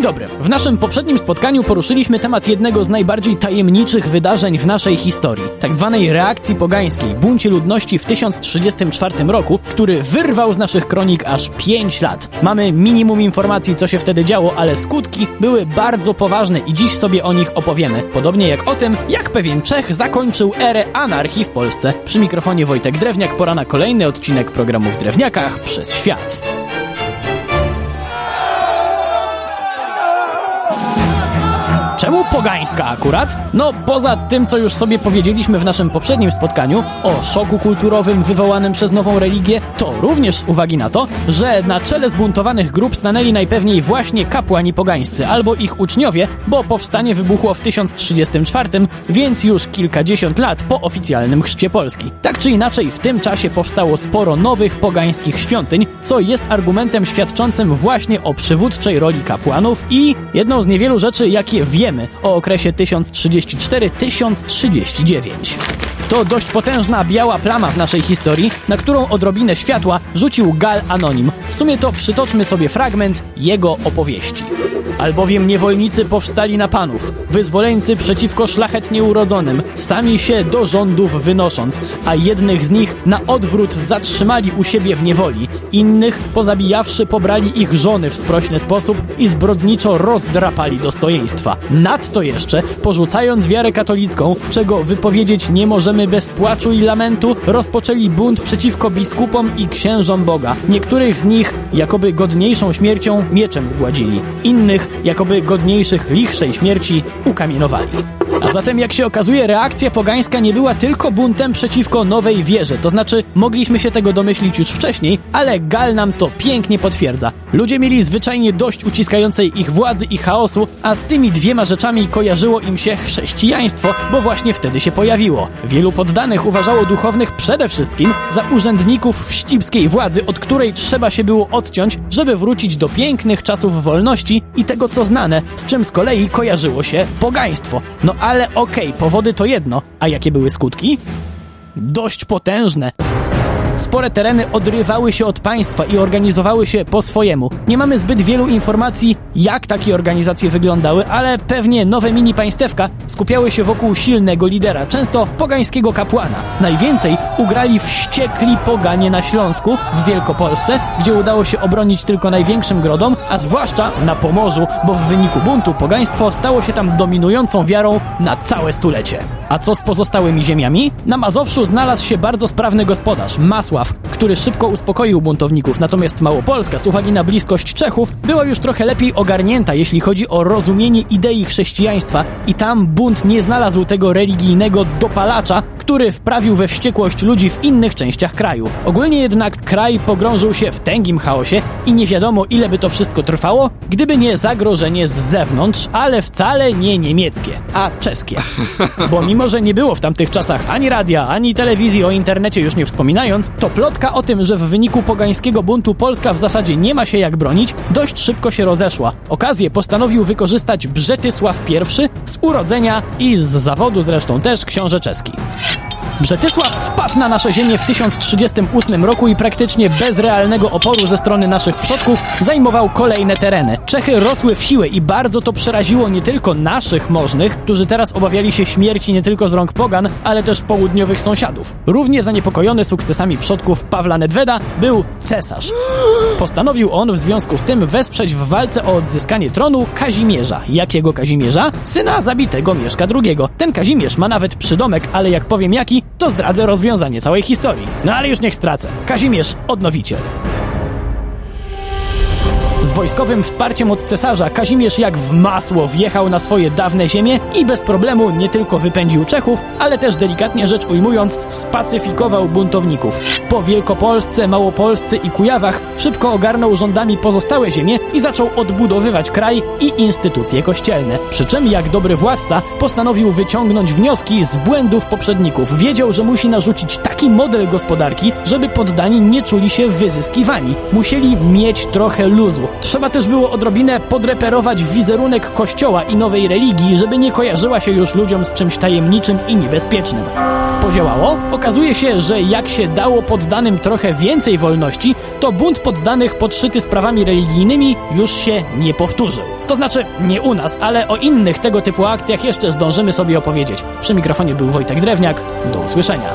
Dzień dobry. W naszym poprzednim spotkaniu poruszyliśmy temat jednego z najbardziej tajemniczych wydarzeń w naszej historii, tak zwanej reakcji pogańskiej, buncie ludności w 1034 roku, który wyrwał z naszych kronik aż 5 lat. Mamy minimum informacji, co się wtedy działo, ale skutki były bardzo poważne i dziś sobie o nich opowiemy. Podobnie jak o tym, jak pewien Czech zakończył erę anarchii w Polsce. Przy mikrofonie Wojtek Drewniak, pora na kolejny odcinek programu w Drewniakach przez świat. Pogańska akurat? No, poza tym, co już sobie powiedzieliśmy w naszym poprzednim spotkaniu o szoku kulturowym wywołanym przez nową religię, to również z uwagi na to, że na czele zbuntowanych grup stanęli najpewniej właśnie kapłani pogańscy albo ich uczniowie, bo powstanie wybuchło w 1034, więc już kilkadziesiąt lat po oficjalnym chrzcie Polski. Tak czy inaczej, w tym czasie powstało sporo nowych pogańskich świątyń, co jest argumentem świadczącym właśnie o przywódczej roli kapłanów i jedną z niewielu rzeczy, jakie wiemy o okresie 1034-1039. To dość potężna biała plama w naszej historii, na którą odrobinę światła rzucił Gal Anonim. W sumie to przytoczmy sobie fragment jego opowieści. Albowiem niewolnicy powstali na panów, wyzwoleńcy przeciwko szlachetnie urodzonym, sami się do rządów wynosząc, a jednych z nich na odwrót zatrzymali u siebie w niewoli, innych pozabijawszy pobrali ich żony w sprośny sposób i zbrodniczo rozdrapali dostojeństwa. Nadto jeszcze, porzucając wiarę katolicką, czego wypowiedzieć nie możemy bez płaczu i lamentu, rozpoczęli bunt przeciwko biskupom i księżom Boga. Niektórych z nich, jakoby godniejszą śmiercią, mieczem zgładzili. Innych, jakoby godniejszych lichszej śmierci, ukamienowali. A zatem, jak się okazuje, reakcja pogańska nie była tylko buntem przeciwko nowej wierze. To znaczy, mogliśmy się tego domyślić już wcześniej, ale Gal nam to pięknie potwierdza. Ludzie mieli zwyczajnie dość uciskającej ich władzy i chaosu, a z tymi dwiema rzeczami kojarzyło im się chrześcijaństwo, bo właśnie wtedy się pojawiło. Wielu poddanych uważało duchownych przede wszystkim za urzędników wścibskiej władzy, od której trzeba się było odciąć, żeby wrócić do pięknych czasów wolności i tego, co znane, z czym z kolei kojarzyło się pogaństwo. No ale okej, okay, powody to jedno, a jakie były skutki? Dość potężne. Spore tereny odrywały się od państwa i organizowały się po swojemu. Nie mamy zbyt wielu informacji, jak takie organizacje wyglądały, ale pewnie nowe mini państewka skupiały się wokół silnego lidera, często pogańskiego kapłana. Najwięcej ugrali wściekli poganie na Śląsku, w Wielkopolsce, gdzie udało się obronić tylko największym grodom, a zwłaszcza na Pomorzu, bo w wyniku buntu pogaństwo stało się tam dominującą wiarą na całe stulecie. A co z pozostałymi ziemiami? Na Mazowszu znalazł się bardzo sprawny gospodarz, Masław, który szybko uspokoił buntowników, natomiast Małopolska z uwagi na bliskość Czechów była już trochę lepiej ogarnięta, jeśli chodzi o rozumienie idei chrześcijaństwa i tam bunt nie znalazł tego religijnego dopalacza, który wprawił we wściekłość ludzi w innych częściach kraju. Ogólnie jednak kraj pogrążył się w tęgim chaosie i nie wiadomo ile by to wszystko trwało, gdyby nie zagrożenie z zewnątrz, ale wcale nie niemieckie, a czeskie. Bo mimo, że nie było w tamtych czasach ani radia, ani telewizji, o internecie już nie wspominając, to plotka o tym, że w wyniku pogańskiego buntu Polska w zasadzie nie ma się jak bronić, dość szybko się rozeszła. Okazję postanowił wykorzystać Brzetysław I z urodzenia i z zawodu zresztą też książę czeski. Brzetysław wpadł na nasze ziemię w 1038 roku i praktycznie bez realnego oporu ze strony naszych przodków zajmował kolejne tereny. Czechy rosły w siłę i bardzo to przeraziło nie tylko naszych możnych, którzy teraz obawiali się śmierci nie tylko z rąk pogan, ale też południowych sąsiadów. Równie zaniepokojony sukcesami przodków Pawła Nedweda był cesarz. Postanowił on w związku z tym wesprzeć w walce o odzyskanie tronu Kazimierza. Jakiego Kazimierza? Syna zabitego Mieszka II. Ten Kazimierz ma nawet przydomek, ale jak powiem jaki, to zdradzę rozwiązanie całej historii. No ale już niech stracę. Kazimierz Odnowiciel. Wojskowym wsparciem od cesarza Kazimierz jak w masło wjechał na swoje dawne ziemie i bez problemu nie tylko wypędził Czechów, ale też delikatnie rzecz ujmując spacyfikował buntowników. Po Wielkopolsce, Małopolsce i Kujawach szybko ogarnął rządami pozostałe ziemie i zaczął odbudowywać kraj i instytucje kościelne. Przy czym jak dobry władca postanowił wyciągnąć wnioski z błędów poprzedników. Wiedział, że musi narzucić taki model gospodarki, żeby poddani nie czuli się wyzyskiwani. Musieli mieć trochę luzu Trzeba też było odrobinę podreperować wizerunek kościoła i nowej religii, żeby nie kojarzyła się już ludziom z czymś tajemniczym i niebezpiecznym. Podziałało? Okazuje się, że jak się dało poddanym trochę więcej wolności, to bunt poddanych podszyty sprawami religijnymi już się nie powtórzył. To znaczy, nie u nas, ale o innych tego typu akcjach jeszcze zdążymy sobie opowiedzieć. Przy mikrofonie był Wojtek Drewniak. Do usłyszenia.